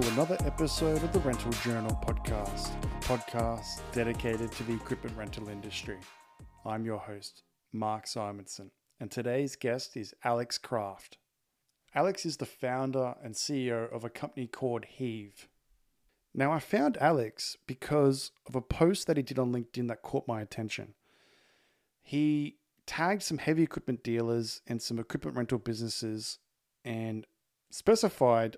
to another episode of the Rental Journal podcast, a podcast dedicated to the equipment rental industry. I'm your host, Mark Simonsen, and today's guest is Alex Kraft. Alex is the founder and CEO of a company called Heave. Now, I found Alex because of a post that he did on LinkedIn that caught my attention. He tagged some heavy equipment dealers and some equipment rental businesses and specified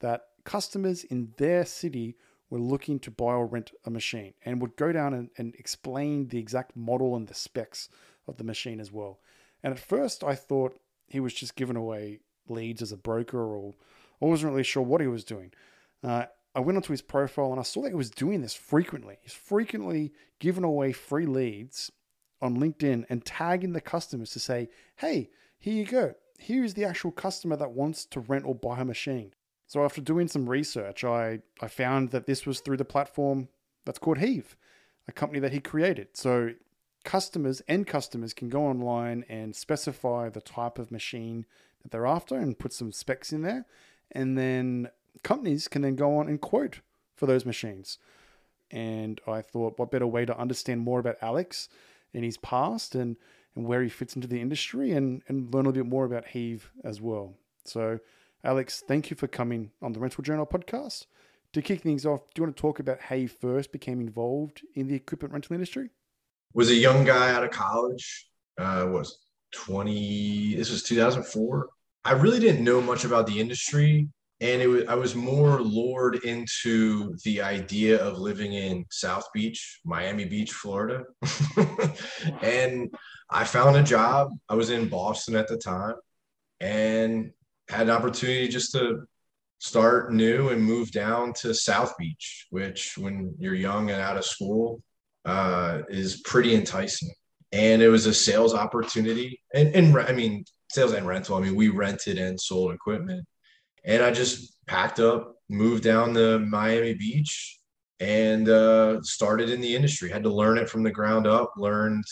that customers in their city were looking to buy or rent a machine and would go down and, and explain the exact model and the specs of the machine as well. And at first, I thought he was just giving away leads as a broker or I wasn't really sure what he was doing. Uh, I went onto his profile and I saw that he was doing this frequently. He's frequently giving away free leads on LinkedIn and tagging the customers to say, hey, here you go. Here is the actual customer that wants to rent or buy a machine. So after doing some research, I, I found that this was through the platform that's called Heave, a company that he created. So customers and customers can go online and specify the type of machine that they're after and put some specs in there. And then companies can then go on and quote for those machines. And I thought, what better way to understand more about Alex and his past and, and where he fits into the industry and, and learn a little bit more about Heave as well. So, Alex, thank you for coming on the Rental Journal podcast. To kick things off, do you want to talk about how you first became involved in the equipment rental industry? Was a young guy out of college. Uh, was 20, this was 2004. I really didn't know much about the industry and it was I was more lured into the idea of living in South Beach, Miami Beach, Florida. and I found a job. I was in Boston at the time and had an opportunity just to start new and move down to South Beach, which when you're young and out of school uh, is pretty enticing. And it was a sales opportunity and, and I mean, sales and rental. I mean, we rented and sold equipment and I just packed up, moved down to Miami Beach, and uh, started in the industry. Had to learn it from the ground up. Learned.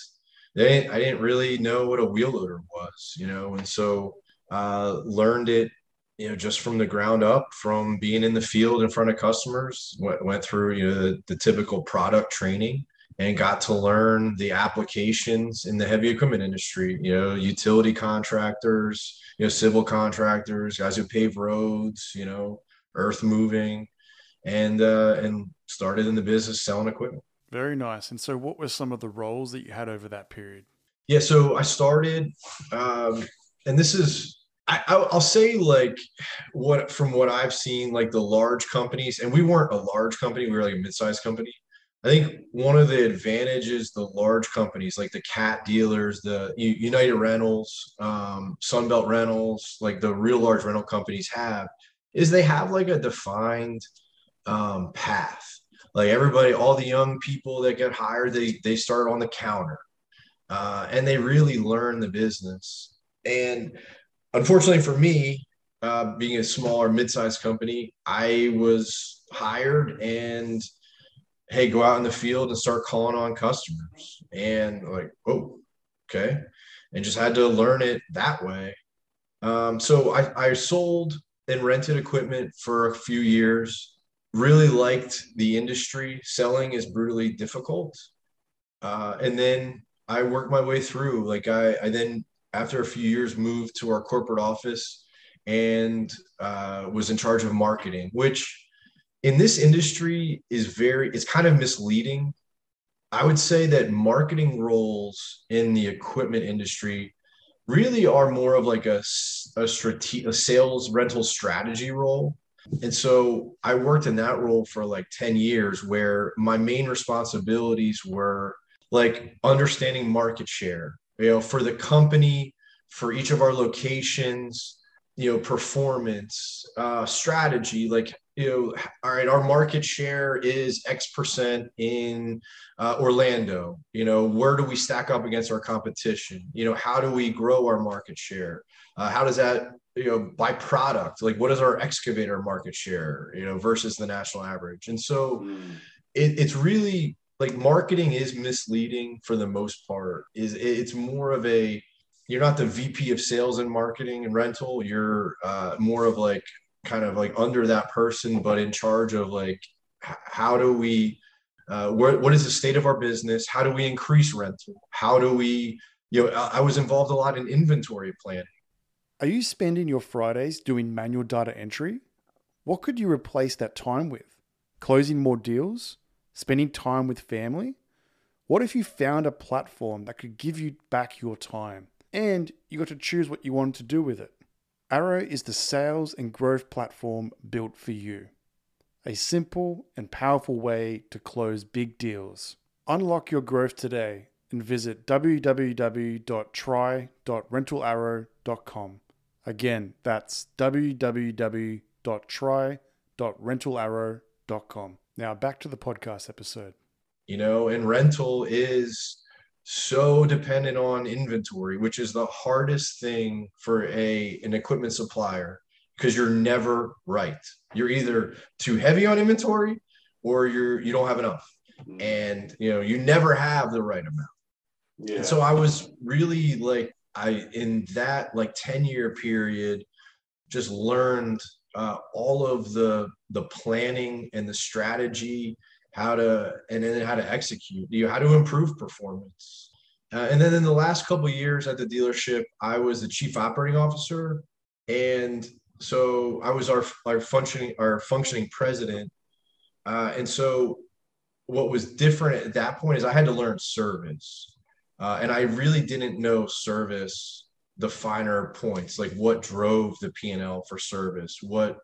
They, I didn't really know what a wheel loader was, you know, and so uh, learned it, you know, just from the ground up, from being in the field in front of customers. Went, went through, you know, the, the typical product training and got to learn the applications in the heavy equipment industry, you know, utility contractors, you know, civil contractors, guys who pave roads, you know, earth moving, and uh, and started in the business selling equipment. Very nice. And so, what were some of the roles that you had over that period? Yeah, so I started, um, and this is I, will say like what from what I've seen, like the large companies, and we weren't a large company; we were like a mid-sized company. I think one of the advantages the large companies like the cat dealers, the United Rentals, um, Sunbelt Rentals, like the real large rental companies have, is they have like a defined um, path. Like everybody, all the young people that get hired, they they start on the counter, uh, and they really learn the business. And unfortunately for me, uh, being a smaller mid-sized company, I was hired and hey, go out in the field and start calling on customers. And like, oh, okay. And just had to learn it that way. Um, so I, I sold and rented equipment for a few years. Really liked the industry. Selling is brutally difficult. Uh, and then I worked my way through. Like I, I then after a few years moved to our corporate office and uh, was in charge of marketing, which in this industry is very it's kind of misleading. I would say that marketing roles in the equipment industry really are more of like a, a strate- a sales rental strategy role. And so i worked in that role for like 10 years where my main responsibilities were like understanding market share you know for the company for each of our locations you know performance uh strategy like you know, all right, our market share is X percent in uh, Orlando. You know, where do we stack up against our competition? You know, how do we grow our market share? Uh, how does that, you know, by product, like what is our excavator market share, you know, versus the national average? And so mm. it, it's really like marketing is misleading for the most part. Is it's more of a you're not the VP of sales and marketing and rental. You're uh, more of like kind of like under that person, but in charge of like how do we uh, what, what is the state of our business? How do we increase rental? How do we, you know, I was involved a lot in inventory planning. Are you spending your Fridays doing manual data entry? What could you replace that time with? Closing more deals? Spending time with family? What if you found a platform that could give you back your time and you got to choose what you wanted to do with it? Arrow is the sales and growth platform built for you a simple and powerful way to close big deals. Unlock your growth today and visit www.try.rentalarrow.com. Again, that's www.try.rentalarrow.com. Now back to the podcast episode. You know, and rental is so dependent on inventory, which is the hardest thing for a an equipment supplier because you're never right. You're either too heavy on inventory or you're you don't have enough. Mm-hmm. And you know, you never have the right amount. Yeah. And so I was really like I in that like 10 year period just learned uh, all of the the planning and the strategy how to and then how to execute you know, how to improve performance. Uh, and then in the last couple years at the dealership i was the chief operating officer. And so I was our our functioning our functioning president, uh, and so what was different at that point is I had to learn service, uh, and I really didn't know service the finer points like what drove the P and L for service, what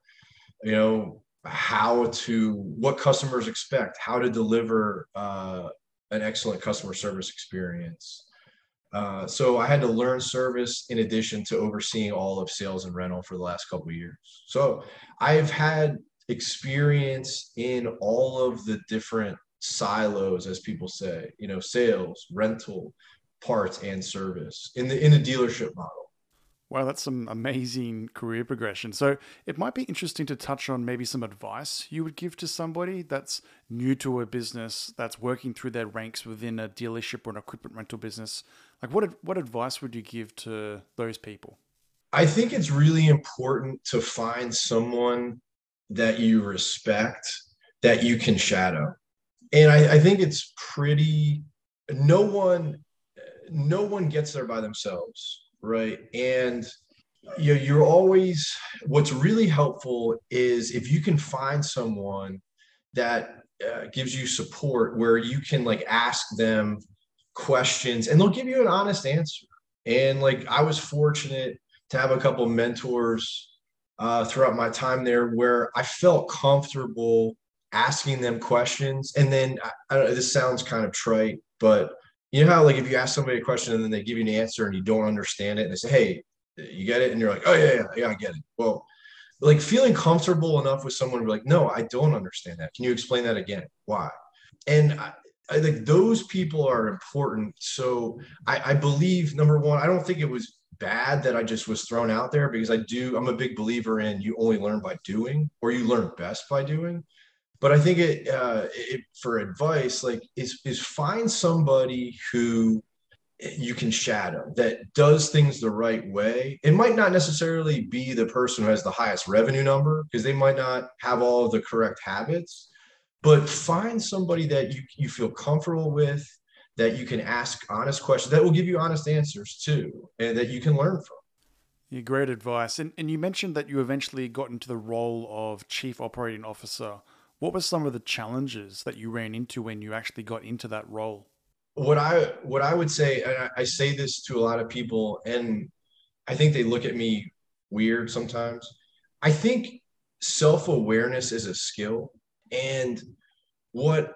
you know how to what customers expect, how to deliver uh, an excellent customer service experience. Uh, so I had to learn service in addition to overseeing all of sales and rental for the last couple of years. So I've had experience in all of the different silos, as people say, you know, sales, rental, parts, and service in the in the dealership model. Wow, that's some amazing career progression. So it might be interesting to touch on maybe some advice you would give to somebody that's new to a business, that's working through their ranks within a dealership or an equipment rental business. Like, what what advice would you give to those people? I think it's really important to find someone that you respect that you can shadow, and I, I think it's pretty. No one, no one gets there by themselves right? And you know, you're always what's really helpful is if you can find someone that uh, gives you support where you can like ask them questions and they'll give you an honest answer. And like I was fortunate to have a couple mentors uh, throughout my time there where I felt comfortable asking them questions. And then I, I this sounds kind of trite, but you know how like if you ask somebody a question and then they give you an answer and you don't understand it and they say hey you get it? And you're like oh yeah yeah yeah i get it. Well like feeling comfortable enough with someone like no i don't understand that. Can you explain that again? Why? And I, I think those people are important. So I, I believe number one i don't think it was bad that i just was thrown out there because i do i'm a big believer in you only learn by doing or you learn best by doing but I think it, uh, it for advice, like is is find somebody who you can shadow that does things the right way. It might not necessarily be the person who has the highest revenue number because they might not have all of the correct habits, but find somebody that you, you feel comfortable with, that you can ask honest questions, that will give you honest answers too, and that you can learn from. Yeah, great advice. And, and you mentioned that you eventually got into the role of chief operating officer. What were some of the challenges that you ran into when you actually got into that role? What I what I would say, and I, say this to a lot of people, and I think they look at me weird sometimes. I think self awareness is a skill, and what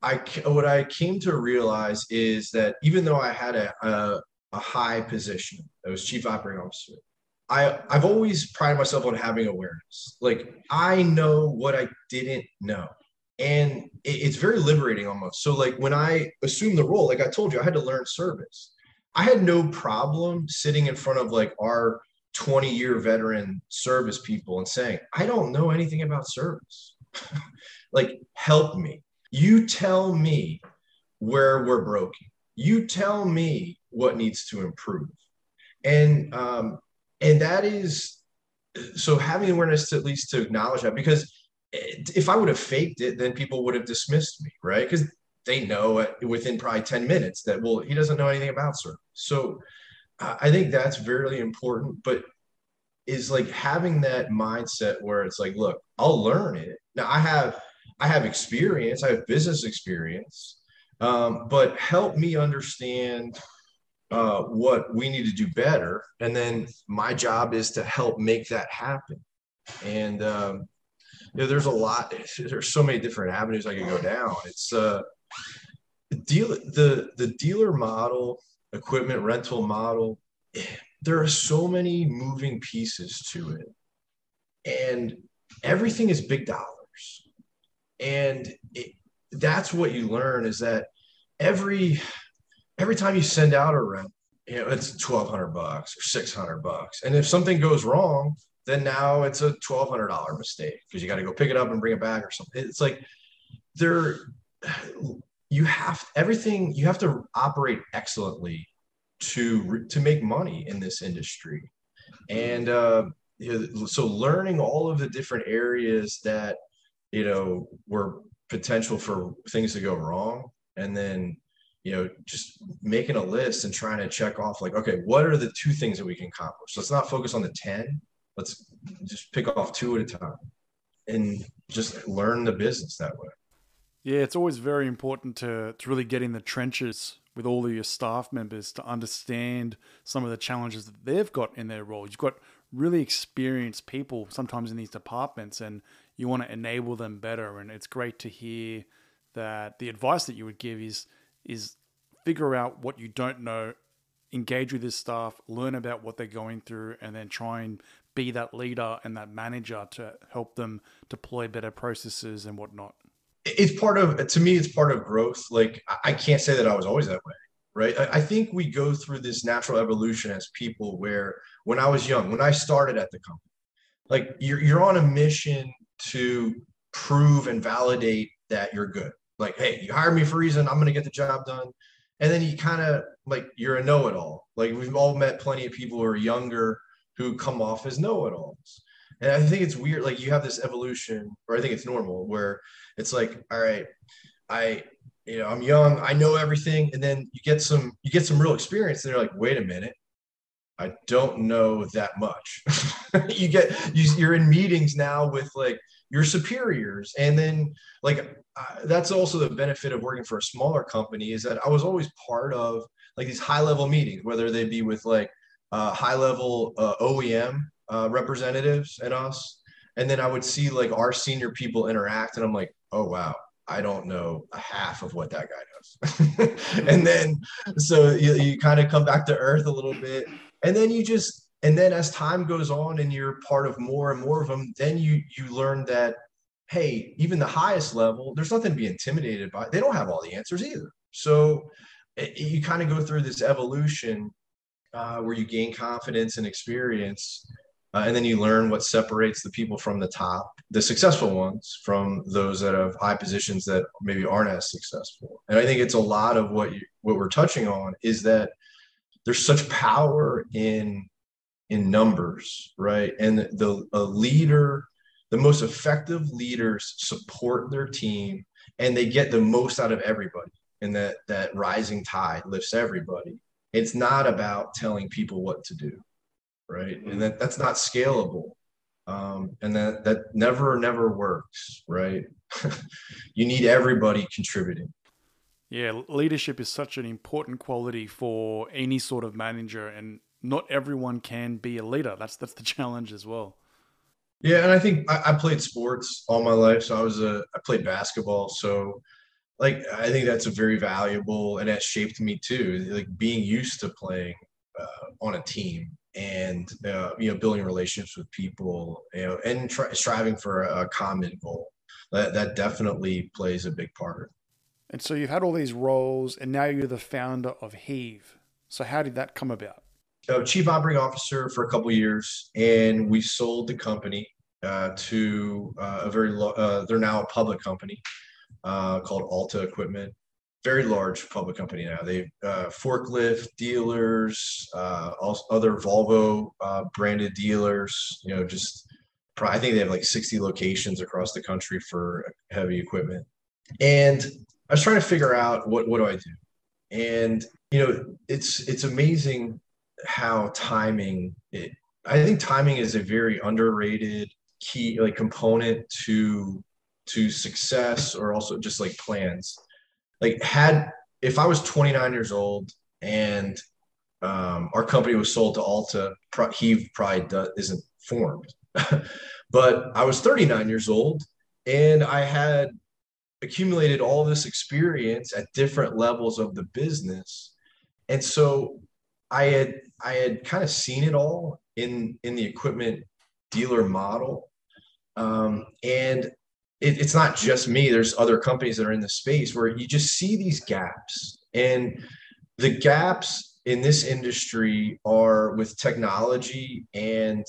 I what I came to realize is that even though I had a, a, a high position, I was chief operating officer, I I've always prided myself on having awareness. Like I know what I didn't know. And it, it's very liberating almost. So like when I assumed the role, like I told you, I had to learn service. I had no problem sitting in front of like our 20 year veteran service people and saying, I don't know anything about service. like, help me. You tell me where we're broken. You tell me what needs to improve. And um, and that is so having awareness to at least to acknowledge that because if I would have faked it, then people would have dismissed me, right? Because they know within probably 10 minutes that, well, he doesn't know anything about surf. So I think that's very important, but is like having that mindset where it's like, look, I'll learn it. Now I have, I have experience, I have business experience, um, but help me understand uh, what we need to do better. And then my job is to help make that happen. And, um, you know, there's a lot, there's so many different avenues I could go down. It's, uh, deal the the dealer model equipment rental model there are so many moving pieces to it and everything is big dollars and it, that's what you learn is that every every time you send out a rent you know it's 1200 bucks or 600 bucks. And if something goes wrong then now it's a $1200 mistake because you got to go pick it up and bring it back or something. It's like there you have everything you have to operate excellently to to make money in this industry. And uh, so learning all of the different areas that you know were potential for things to go wrong and then you know just making a list and trying to check off like okay what are the two things that we can accomplish? Let's not focus on the 10 let's just pick off two at a time and just learn the business that way. Yeah, it's always very important to, to really get in the trenches with all of your staff members to understand some of the challenges that they've got in their role. You've got really experienced people sometimes in these departments and you want to enable them better. And it's great to hear that the advice that you would give is is figure out what you don't know engage with this staff learn about what they're going through and then try and be that leader and that manager to help them deploy better processes and whatnot. It's part of to me it's part of growth. Like i can't say that i was always that way right? I think we go through this natural evolution as people where when i was young when i started at the company like you're, you're on a mission to prove and validate that you're good like hey you hired me for a reason i'm going to get the job done and then you kind of like you're a know-it-all like we've all met plenty of people who are younger who come off as know-it-alls and I think it's weird. Like you have this evolution, or I think it's normal, where it's like, all right, I, you know, I'm young, I know everything, and then you get some, you get some real experience, and you're like, wait a minute, I don't know that much. you get, you, you're in meetings now with like your superiors, and then like uh, that's also the benefit of working for a smaller company is that I was always part of like these high level meetings, whether they be with like uh, high level uh, OEM uh, representatives and us. And then I would see like our senior people interact, and I'm like, oh wow, I don't know a half of what that guy knows. and then so you, you kind of come back to earth a little bit, and then you just and then as time goes on and you're part of more and more of them, then you you learn that hey, even the highest level, there's nothing to be intimidated by. They don't have all the answers either. So it, you kind of go through this evolution uh, where you gain confidence and experience uh, and then you learn what separates the people from the top, the successful ones, from those that have high positions that maybe aren't as successful. And I think it's a lot of what you, what we're touching on is that there's such power in in numbers, right? And the a leader, the most effective leaders support their team, and they get the most out of everybody. And that that rising tide lifts everybody. It's not about telling people what to do right? And that that's not scalable. Um, and that that never never works, right? you need everybody contributing. Yeah, leadership is such an important quality for any sort of manager, and not everyone can be a leader. That's that's the challenge as well. Yeah, and I think I, I played sports all my life, so I was a I played basketball, so like I think that's a very valuable, and that shaped me too. Like being used to playing uh, on a team and uh, you know building relationships with people you know and try, striving for a, a common goal that, that definitely plays a big part and so you've had all these roles and now you're the founder of heave so how did that come about chief operating officer for a couple years and we sold the company uh, to uh, a very lo- uh, they're now a public company uh, called alta equipment very large public company now. They uh, forklift dealers, uh, also other Volvo branded dealers. You know, just I think they have like 60 locations across the country for heavy equipment. And I was trying to figure out what what do I do, and you know, it's it's amazing how timing. It, I think timing is a very underrated key like component to to success or also just like plans like had if I was 29 years old and um, our company was sold to Alta, he probably does, isn't formed. but I was 39 years old and I had accumulated all this experience at different levels of the business. And so I had I had kind of seen it all in in the equipment dealer model. Um, and it, it's not just me. There's other companies that are in the space where you just see these gaps, and the gaps in this industry are with technology and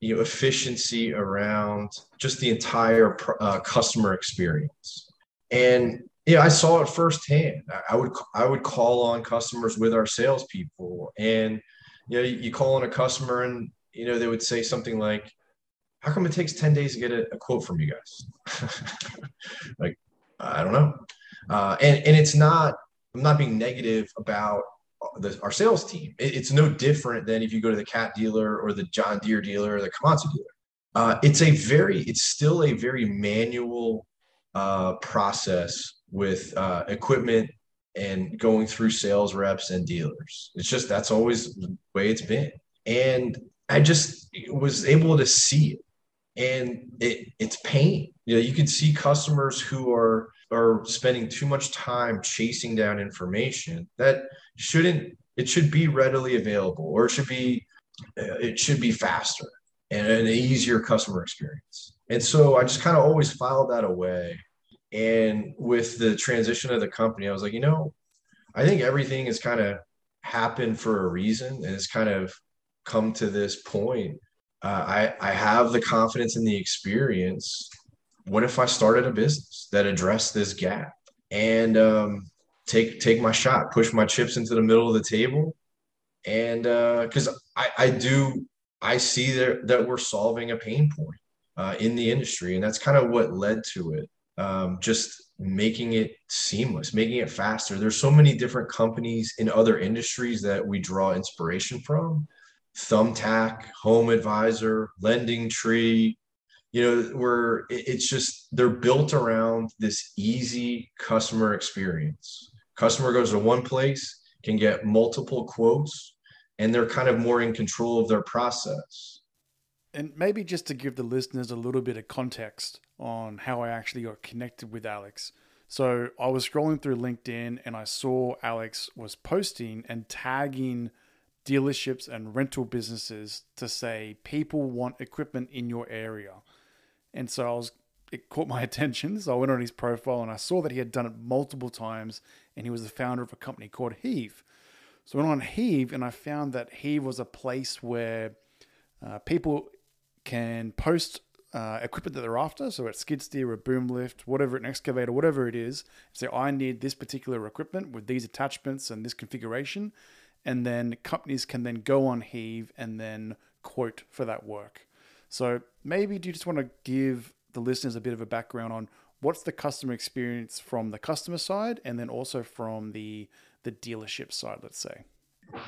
you know efficiency around just the entire uh, customer experience. And yeah, I saw it firsthand. I would I would call on customers with our salespeople, and you know, you call on a customer, and you know they would say something like, how come it takes 10 days to get a, a quote from you guys? like, I don't know. Uh, and, and it's not, I'm not being negative about the, our sales team. It, it's no different than if you go to the cat dealer or the John Deere dealer or the Komatsu dealer. Uh, it's a very, it's still a very manual uh, process with uh, equipment and going through sales reps and dealers. It's just that's always the way it's been. And I just was able to see it and it, it's pain. You know, you can see customers who are are spending too much time chasing down information that shouldn't. It should be readily available, or it should be uh, it should be faster and an easier customer experience. And so I just kind of always filed that away. And with the transition of the company, I was like, you know, I think everything has kind of happened for a reason and it's kind of come to this point uh, I, I have the confidence and the experience. What if I started a business that addressed this gap and um, take take my shot, push my chips into the middle of the table, and because uh, I, I do I see that that we're solving a pain point uh, in the industry, and that's kind of what led to it. Um, just making it seamless, making it faster. There's so many different companies in other industries that we draw inspiration from Thumbtack, Home Advisor, Lending Tree, you know, where it's just they're built around this easy customer experience. Customer goes to one place, can get multiple quotes, and they're kind of more in control of their process. And maybe just to give the listeners a little bit of context on how I actually got connected with Alex. So I was scrolling through LinkedIn and I saw Alex was posting and tagging dealerships and rental businesses to say people want equipment in your area. And so I was it caught my attention. So I went on his profile and I saw that he had done it multiple times and he was the founder of a company called Heave. So I went on Heave and I found that Heave was a place where uh, people can post uh, equipment that they're after. So it's skid steer, a boom lift, whatever, an excavator, whatever it is. Say, I need this particular equipment with these attachments and this configuration and then companies can then go on Heave and then quote for that work. So maybe do you just want to give the listeners a bit of a background on what's the customer experience from the customer side and then also from the the dealership side, let's say?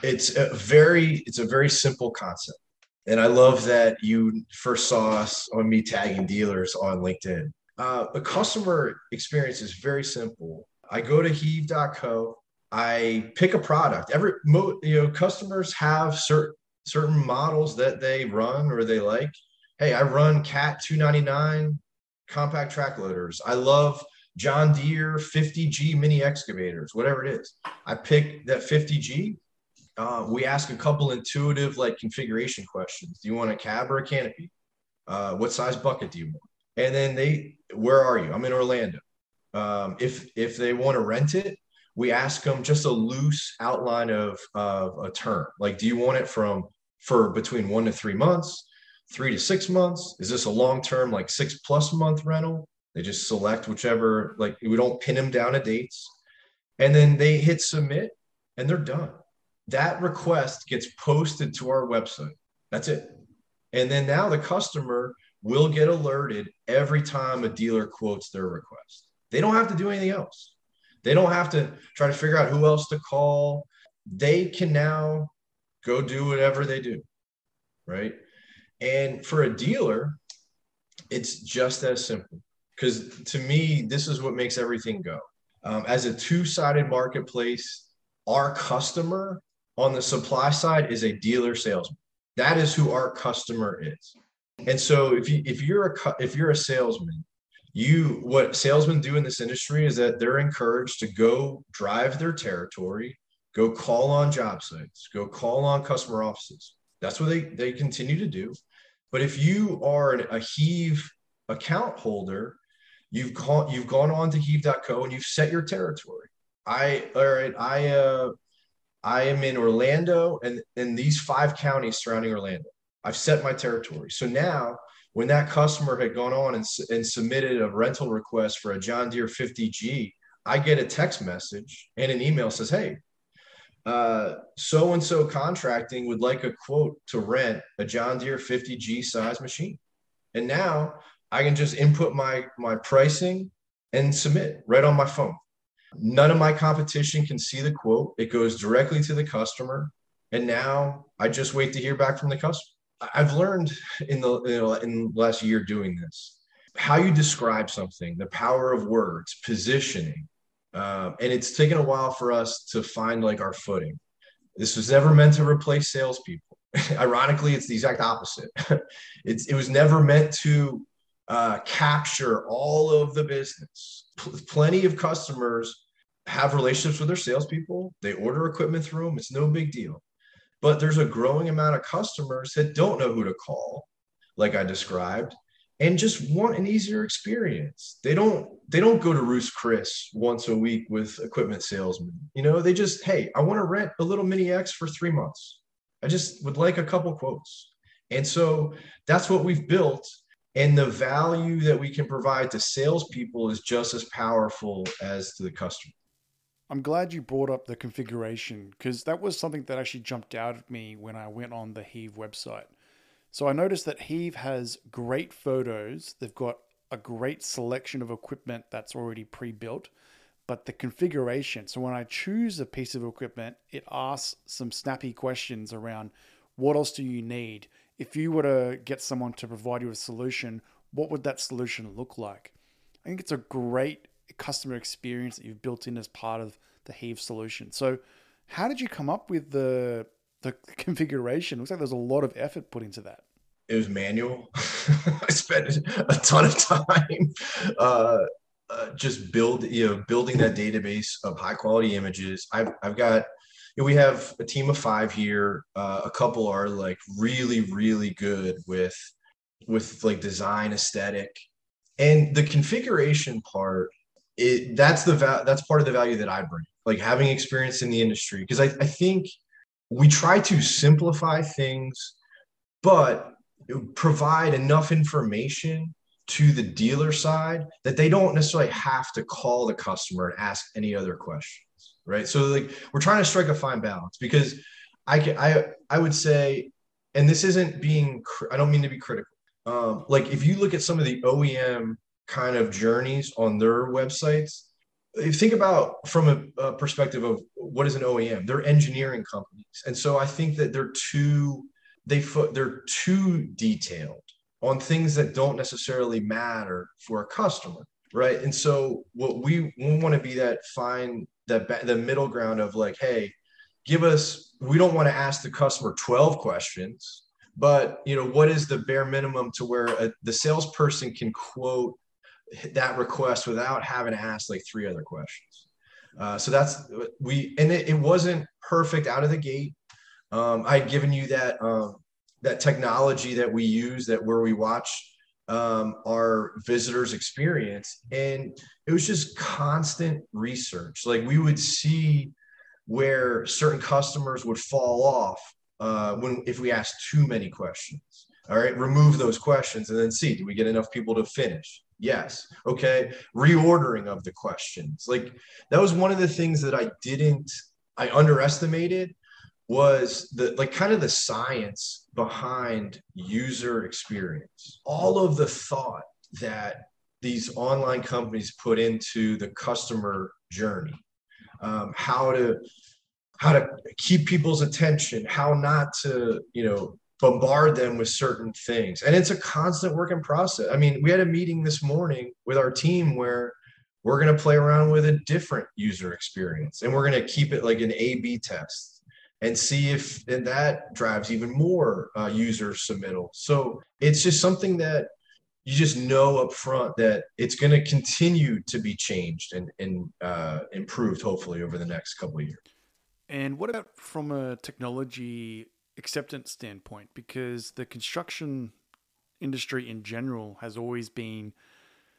It's a very it's a very simple concept. And I love that you first saw us on me tagging dealers on LinkedIn. Uh, the customer experience is very simple. I go to heave.co I pick a product. Every you know, customers have certain certain models that they run or they like. Hey, I run Cat 299 compact track loaders. I love John Deere 50G mini excavators, whatever it is. I pick that 50G. Uh, we ask a couple intuitive like configuration questions. Do you want a cab or a canopy? Uh, what size bucket do you want? And then they, where are you? I'm in Orlando. Um, if if they want to rent it, we ask them just a loose outline of, of a term. Like, do you want it from for between one to three months, three to six months? Is this a long term, like six plus month rental? They just select whichever, like, we don't pin them down to dates. and then they hit submit and they're done. That request gets posted to our website. That's it. And then now the customer will get alerted every time a dealer quotes their request. They don't have to do anything else. They don't have to try to figure out who else to call. They can now go do whatever they do. Right. And for a dealer, it's just as simple. Because to me, this is what makes everything go. Um, as a two sided marketplace, our customer on the supply side is a dealer salesman. That is who our customer is. And so if you if you're a if you're a salesman, you what salesmen do in this industry is that they're encouraged to go drive their territory, go call on job sites, go call on customer offices. That's what they they continue to do. But if you are a Heave account holder, you've called you've gone on to heave.co and you've set your territory. I all right, I uh I am in Orlando and in these five counties surrounding Orlando. I've set my territory. So now, when that customer had gone on and, and submitted a rental request for a John Deere 50G, I get a text message and an email says, Hey, so and so contracting would like a quote to rent a John Deere 50G size machine. And now I can just input my, my pricing and submit right on my phone. None of my competition can see the quote. It goes directly to the customer. And now I just wait to hear back from the customer. I've learned in the you know, in the last year doing this how you describe something, the power of words, positioning, um, and it's taken a while for us to find like our footing. This was never meant to replace salespeople. Ironically, it's the exact opposite. it's it was never meant to uh, capture all of the business. P- plenty of customers have relationships with their salespeople. They order equipment through them. It's no big deal. But there's a growing amount of customers that don't know who to call, like I described, and just want an easier experience. They don't they don't go to Ruth's Chris once a week with equipment salesmen. You know, they just, hey, I want to rent a little mini X for three months. I just would like a couple quotes. And so that's what we've built. And the value that we can provide to salespeople is just as powerful as to the customer. I'm glad you brought up the configuration because that was something that actually jumped out at me when I went on the Heave website. So I noticed that Heave has great photos. They've got a great selection of equipment that's already pre-built, but the configuration. So when I choose a piece of equipment, it asks some snappy questions around what else do you need? If you were to get someone to provide you a solution, what would that solution look like? I think it's a great customer experience that you've built in as part of the Heave solution. So, how did you come up with the the configuration? Looks like there's a lot of effort put into that. It was manual. I spent a ton of time uh, uh, just build you know building that database of high quality images. I've I've got you know, we have a team of five here. Uh, a couple are like really really good with with like design aesthetic and the configuration part it that's the va- that's part of the value that I bring, like having experience in the industry. Because I, I think we try to simplify things, but provide enough information to the dealer side that they don't necessarily have to call the customer and ask any other questions right so like we're trying to strike a fine balance because i can i i would say and this isn't being i don't mean to be critical um, like if you look at some of the OEM kind of journeys on their websites if you think about from a, a, perspective of what is an OEM, they're engineering companies, and so I think that they're too they they're too detailed on things that don't necessarily matter for a customer, right? And so what we, we want to be that fine that the middle ground of like, hey, give us. We don't want to ask the customer twelve questions, but you know what is the bare minimum to where a, the salesperson can quote that request without having to ask like three other questions. Uh, so that's we, and it, it, wasn't perfect out of the gate. Um, I had given you that um, that technology that we use that where we watch um, our visitors experience, and it was just constant research. Like we would see where certain customers would fall off uh, when if we asked too many questions. All right, remove those questions and then see do we get enough people to finish Yes. Okay. Reordering of the questions. Like that was one of the things that I didn't, I underestimated was the like kind of the science behind user experience. All of the thought that these online companies put into the customer journey, um, how to how to keep people's attention, how not to, you know, bombard them with certain things. And it's a constant work in process. I mean, we had a meeting this morning with our team where we're going to play around with a different user experience and we're going to keep it like an A B test and see if and that drives even more uh, user submittal. So it's just something that you just know up front that it's going to continue to be changed and, and uh, improved hopefully over the next couple of years. And what about from a technology acceptance standpoint because the construction industry in general has always been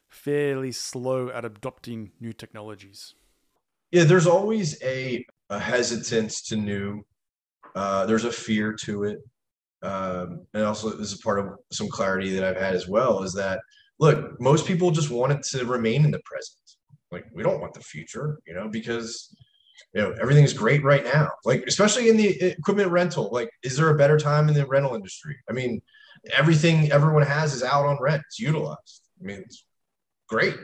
fairly slow at adopting new technologies. Yeah, there's always a, a hesitance to new. Uh, there's a fear to it. Um, and also, this is part of some clarity that I've had as well is that, look, most people just want it to remain in the present. Like, we don't want the future, you know, because you know everything's great right now. Like especially in the equipment rental like is there a better time in the rental industry? I mean everything everyone has is out on rent it's utilized. I mean it's great.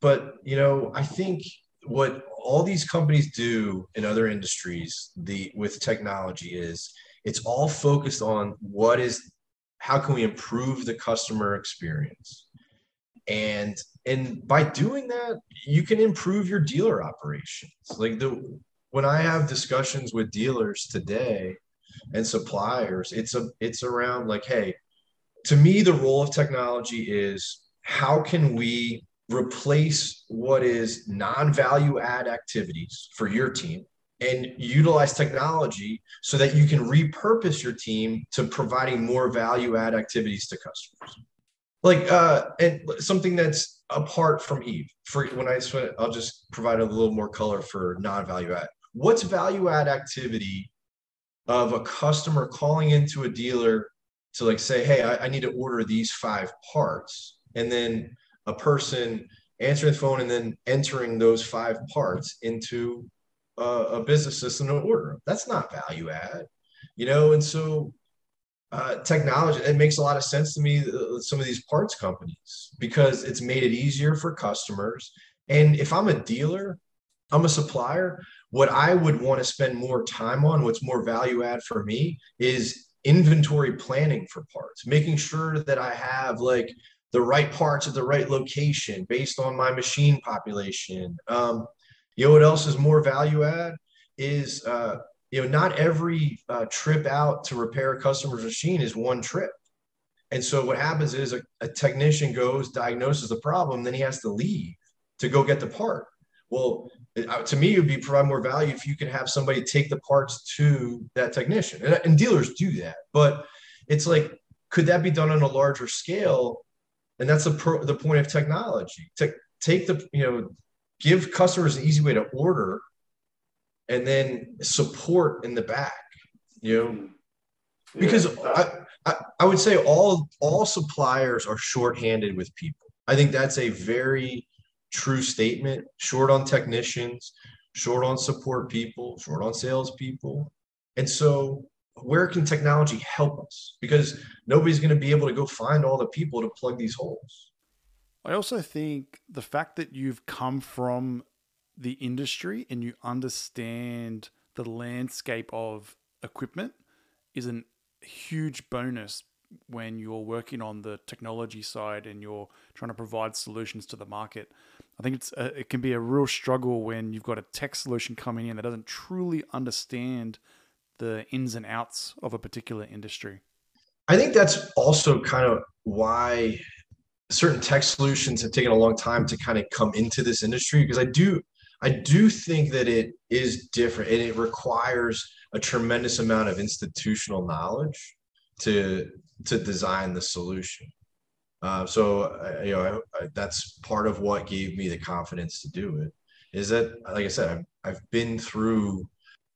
But you know i think what all these companies do in other industries the with technology is it's all focused on what is how can we improve the customer experience and and by doing that you can improve your dealer operations. Like the when i have discussions with dealers today and suppliers it's a it's around like hey to me the role of technology is how can we replace what is non-value add activities for your team and utilize technology so that you can repurpose your team to providing more value add activities to customers like uh and something that's apart from Heave. For when i sweat i'll just provide a little more color for non-value add. What's value add activity of a customer calling into a dealer to like say hey I, I need to order these five parts and then a person answering the phone and then entering those five parts into a, a business system to order them that's not value add you know? And so uh, technology it makes a lot of sense to me uh, some of these parts companies because it's made it easier for customers. And if i'm a dealer i'm a supplier what i would want to spend more time on what's more value add for me is inventory planning for parts making sure that i have like the right parts at the right location based on my machine population. Um, you know what else is more value add is uh, you know, not every uh, trip out to repair a customer's machine is one trip. And so what happens is a, a technician goes, diagnoses the problem, then he has to leave to go get the part. Well, uh, to me, it would be provide more value if you could have somebody take the parts to that technician. And, and dealers do that, but it's like, could that be done on a larger scale? And that's the pro, the point of technology. To take the you know, give customers an easy way to order and then support in the back, you know, because I, I, I would say all all suppliers are shorthanded with people. I think that's a very true statement. Short on technicians, short on support people, short on salespeople, and so where can technology help us? Because nobody's going to be able to go find all the people to plug these holes. I also think the fact that you've come from the industry and you understand the landscape of equipment is a huge bonus when you're working on the technology side and you're trying to provide solutions to the market. I think it's a, it can be a real struggle when you've got a tech solution coming in that doesn't truly understand the ins and outs of a particular industry. I think that's also kind of why certain tech solutions have taken a long time to kind of come into this industry because I do I do think that it is different and it requires a tremendous amount of institutional knowledge to to design the solution. Uh, so uh, you know I, I, that's part of what gave me the confidence to do it. Is that like I said, I've, I've been through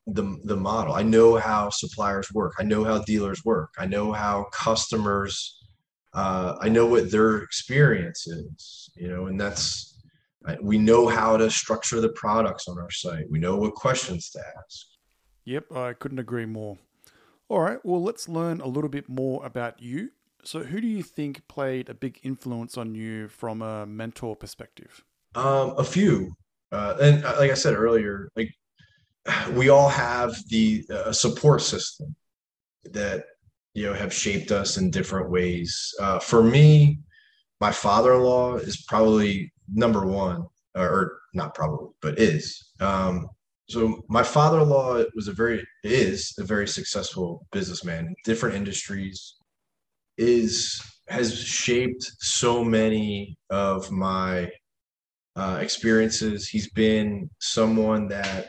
the the model. I know how suppliers work. I know how dealers work. I know how customers Uh, I know what their experience is, you know, and that's we know how to structure the products on our site. We know what questions to ask. Yep, I couldn't agree more. All right, well, let's learn a little bit more about you. So, who do you think played a big influence on you from a mentor perspective? Um, a few, uh, and uh, like I said earlier, like we all have the uh, support system that you know have shaped us in different ways. Uh, for me, my father-in-law is probably number one, or not probably, but is. Um, so my father-in-law was a very is a very successful businessman in different industries. Is has shaped so many of my uh, experiences. He's been someone that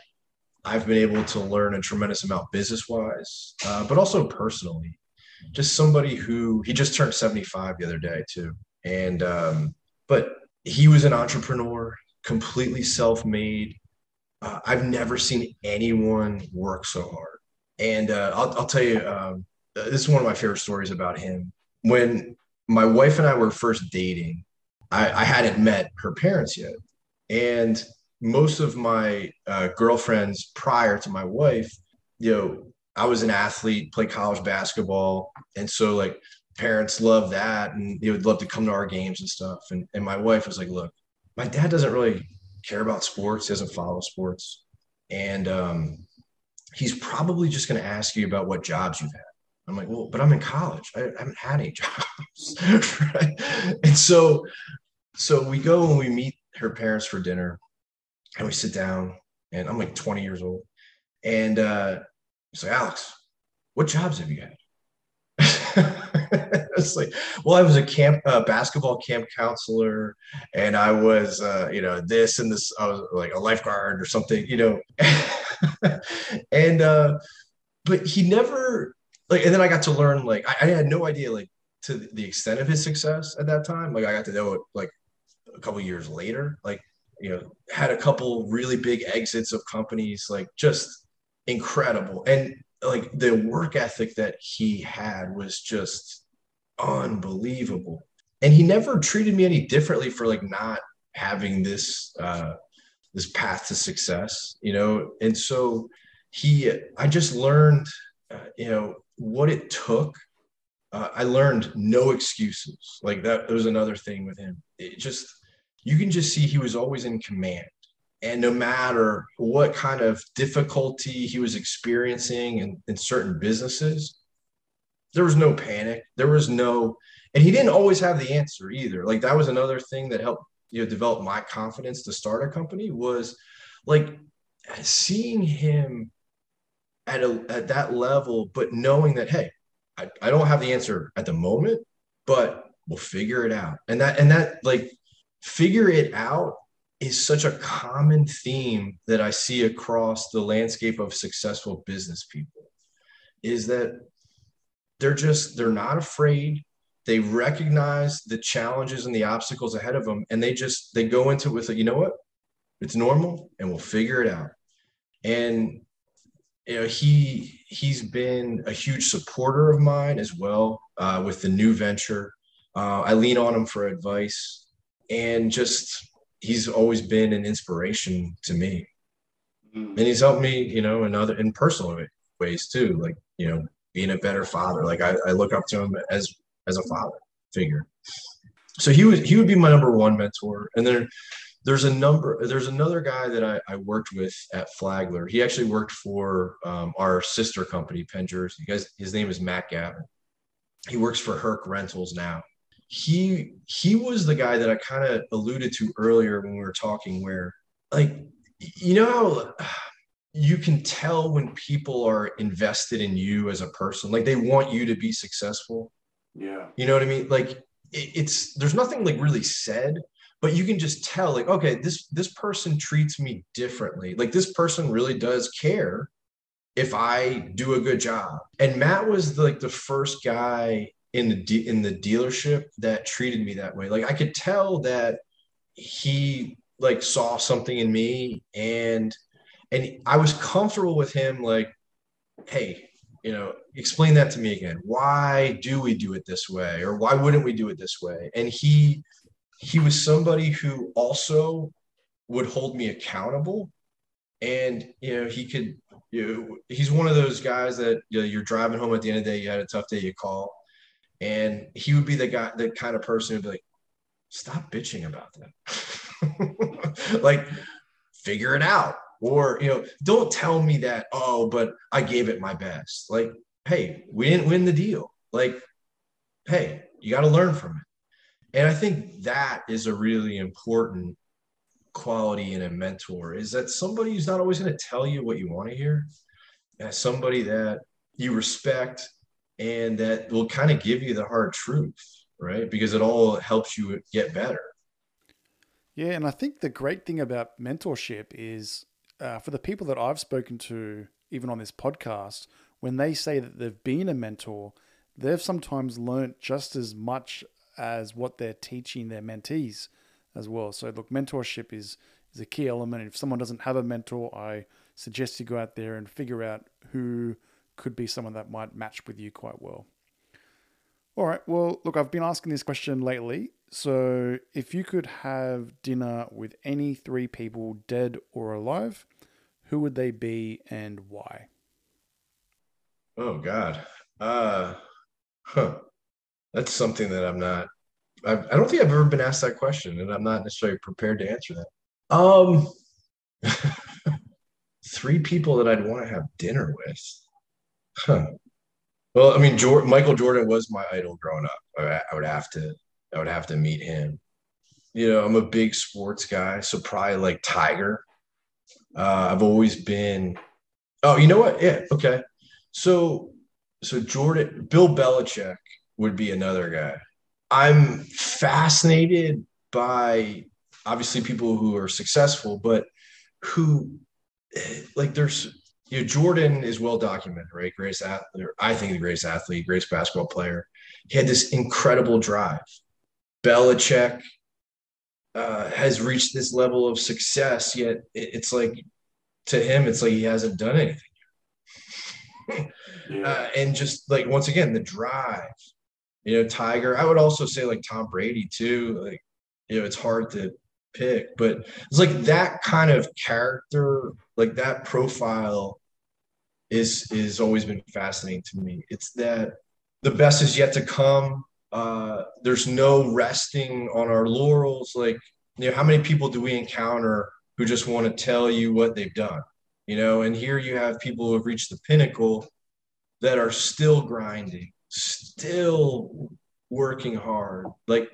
I've been able to learn a tremendous amount business wise, uh, but also personally. Just somebody who he just turned 75 the other day too. And, um, but he was an entrepreneur, completely self made. Uh, I've never seen anyone work so hard. And uh, I'll, I'll, tell you, um, this is one of my favorite stories about him. When my wife and I were first dating, I, I hadn't met her parents yet. And most of my uh, girlfriends prior to my wife, you know, I was an athlete, played college basketball. And so like parents love that and they would love to come to our games and stuff. And, and my wife was like, look, my dad doesn't really care about sports. He doesn't follow sports. And um, he's probably just going to ask you about what jobs you've had. I'm like, well, but I'm in college. I, I haven't had any jobs. right? And so, so we go and we meet her parents for dinner and we sit down and I'm like 20 years old. And uh he's like, Alex, what jobs have you had? well, I was a camp uh, basketball camp counselor, and I was, uh, you know, this and this. I was like a lifeguard or something, you know. and uh, but he never like. And then I got to learn like I, I had no idea like to the extent of his success at that time. Like I got to know it like a couple years later. Like you know, had a couple really big exits of companies, like just incredible. And like the work ethic that he had was just unbelievable. And he never treated me any differently for like not having this uh this path to success, you know. And so he I just learned uh, you know what it took uh, I learned no excuses. Like that was another thing with him. It just you can just see he was always in command. And no matter what kind of difficulty he was experiencing in, in certain businesses, there was no panic. There was no, and he didn't always have the answer either. Like that was another thing that helped, you know, develop my confidence to start a company was like seeing him at a, at that level, but knowing that, hey, I, I don't have the answer at the moment, but we'll figure it out. And that, and that like figure it out is such a common theme that I see across the landscape of successful business people is that they're just they're not afraid. They recognize the challenges and the obstacles ahead of them and they just they go into it with you know what? It's normal and we'll figure it out. And you know he he's been a huge supporter of mine as well uh, with the new venture. Uh, i lean on him for advice and just he's always been an inspiration to me. Mm. and he's helped me you know in other in personal ways too like you know being a better father. Like I, I look up to him as as a father figure. So he was he would be my number one mentor. And then there's a number there's another guy that I, I worked with at flagler. He actually worked for um, our sister company penn jersey guys his name is matt gavin. He works for herc rentals now. He he was the guy that I kind of alluded to earlier when we were talking, where like you know how you can tell when people are invested in you as a person, like they want you to be successful. Yeah, you know what I mean. Like it, it's there's nothing like really said, but you can just tell like okay this this person treats me differently like this person really does care if i do a good job and matt was like the first guy in the de- in the dealership that treated me that way. Like I could tell that he like saw something in me and and I was comfortable with him like hey, you know, explain that to me again. Why do we do it this way? Or why wouldn't we do it this way? And he he was somebody who also would hold me accountable. And you know, he could you know, he's one of those guys that you know, you're driving home at the end of the day, you had a tough day, you call. And he would be the guy, the kind of person who'd be like, stop bitching about that. like, figure it out or you know don't tell me that oh but i gave it my best. Like hey we didn't win the deal. Like hey you got to learn from it. And i think that is a really important quality in a mentor is that somebody who's not always going to tell you what you want to hear as somebody that you respect and that will kind of give you the hard truth right? Because it all helps you get better. Yeah and i think the great thing about mentorship is uh, for the people that I've spoken to, even on this podcast, when they say that they've been a mentor, they've sometimes learnt just as much as what they're teaching their mentees as well. So, look, mentorship is, is a key element. If someone doesn't have a mentor, I suggest you go out there and figure out who could be someone that might match with you quite well. All right. Well, look, I've been asking this question lately. So, if you could have dinner with any three people, dead or alive, who would they be and why? Oh God, uh, huh. That's something that I'm not. I, I don't think I've ever been asked that question, and I'm not necessarily prepared to answer that. Um, three people that I'd want to have dinner with. Huh. Well, I mean, Michael Jordan was my idol growing up. I, I would have to, I would have to meet him. You know, I'm a big sports guy, so probably like Tiger. Uh, I've always been. Oh, you know what? Yeah. Okay. So, so Jordan, Bill Belichick would be another guy. I'm fascinated by obviously people who are successful, but who like there's you know, Jordan is well documented, right? Greatest athlete, I think the greatest athlete, greatest basketball player. He had this incredible drive. Belichick uh, has reached this level of success, yet it's like to him, it's like he hasn't done anything. yeah. uh, and just like once again, the drive, you know, Tiger. I would also say like Tom Brady too. Like, you know, it's hard to pick, but it's like that kind of character, like that profile is is always been fascinating to me. It's that the best is yet to come. Uh, there's no resting on our laurels. Like, you know, how many people do we encounter who just want to tell you what they've done? You know, and here you have people who have reached the pinnacle that are still grinding, still working hard. Like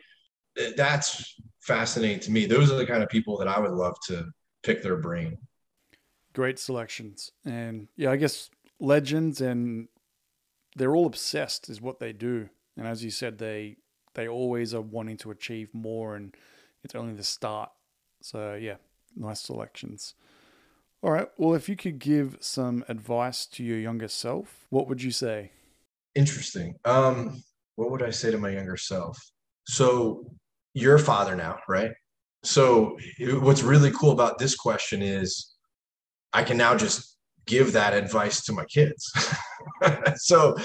that's fascinating to me. Those are the kind of people that I would love to pick their brain. Great selections. And yeah, I guess legends and they're all obsessed is what they do. And as you said, they they always are wanting to achieve more and it's only the start. So yeah, nice selections. All right. Well, if you could give some advice to your younger self, what would you say? Interesting. Um, what would I say to my younger self? So you're a father now, right? So what's really cool about this question is I can now just give that advice to my kids. so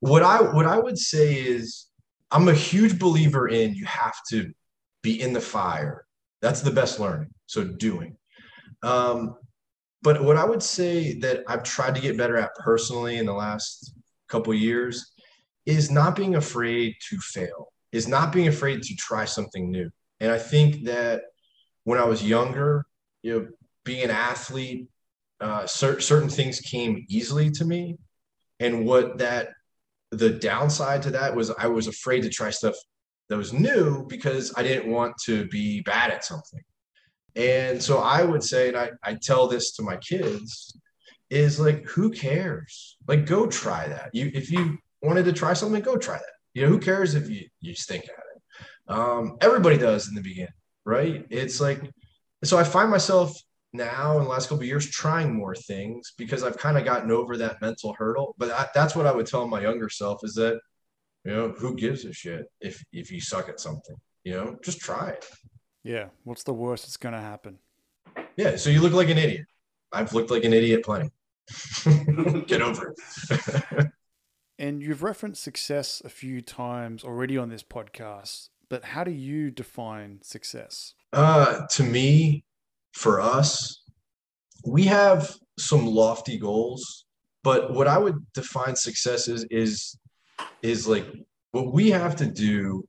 what I what I would say is I'm a huge believer in you have to be in the fire. That's the best learning. So doing. Um, but what I would say that I've tried to get better at personally in the last couple years is not being afraid to fail is not being afraid to try something new. And I think that when I was younger, you know, being an athlete, uh, cer- certain things came easily to me. And what that, the downside to that was I was afraid to try stuff that was new because I didn't want to be bad at something. And so I would say, and I, I tell this to my kids, is like, who cares? Like, go try that. You, if you wanted to try something, go try that. You know, who cares if you you stink at it? Um, everybody does in the beginning, right? It's like so I find myself now in the last couple years trying more things because I've kind of gotten over that mental hurdle. But I, that's what I would tell my younger self is that you know who gives a shit if if you suck at something, you know, just try it. Yeah, what's the worst that's gonna happen? Yeah, so you look like an idiot. I've looked like an idiot plenty. Get over it. and you've referenced success a few times already on this podcast, but how do you define success? Uh, to me, for us, we have some lofty goals, but what I would define success is is is like what we have to do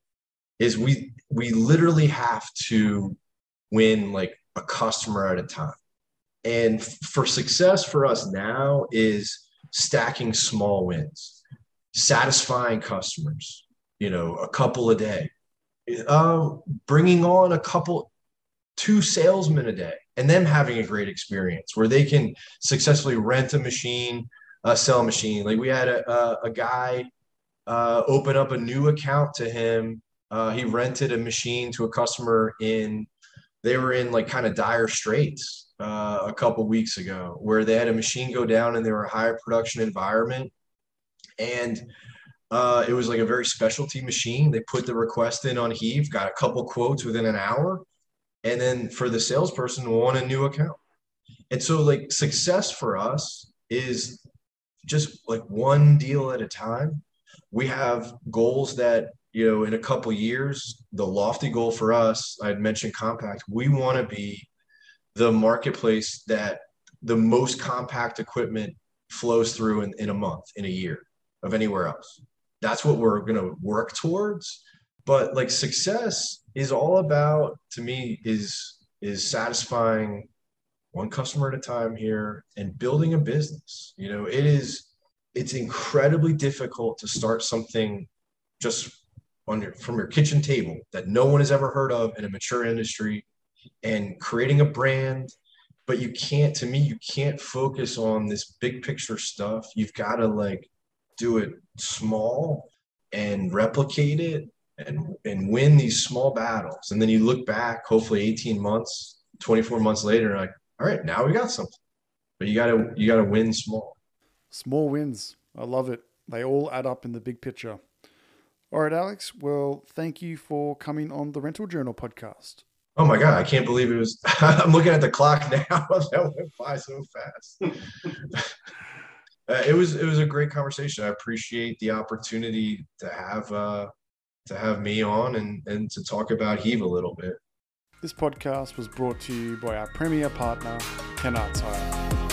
is we we literally have to win like a customer at a time. And for success for us now is stacking small wins, satisfying customers, you know, a couple a day, uh, bringing on a couple, two salesmen a day, and them having a great experience where they can successfully rent a machine, uh, sell a machine. Like we had a, a, a guy uh, open up a new account to him. Uh, he rented a machine to a customer in, they were in like kind of dire straits uh, a couple weeks ago where they had a machine go down and they were a higher production environment. And uh, it was like a very specialty machine. They put the request in on Heave, got a couple quotes within an hour, and then for the salesperson, won a new account. And so, like, success for us is just like one deal at a time. We have goals that, you know, in a couple years, the lofty goal for us, I'd mentioned compact, we want to be the marketplace that the most compact equipment flows through in, in a month, in a year of anywhere else. That's what we're going to work towards. But like success is all about, to me, is is satisfying one customer at a time here and building a business. You know, it is it's incredibly difficult to start something just on your from your kitchen table that no one has ever heard of in a mature industry and creating a brand but you can't to me you can't focus on this big picture stuff you've got to like do it small and replicate it and and win these small battles and then you look back hopefully 18 months 24 months later like all right now we got something but you got to you got to win small Small wins. I love it. They all add up in the big picture. All right, Alex. Well, thank you for coming on the Rental Journal podcast. Oh my God, I can't believe it was. I'm looking at the clock now. that went by so fast. Uh, it was it was a great conversation. I appreciate the opportunity to have uh, to have me on and and to talk about Heave a little bit. This podcast was brought to you by our premier partner, Kennards Hire.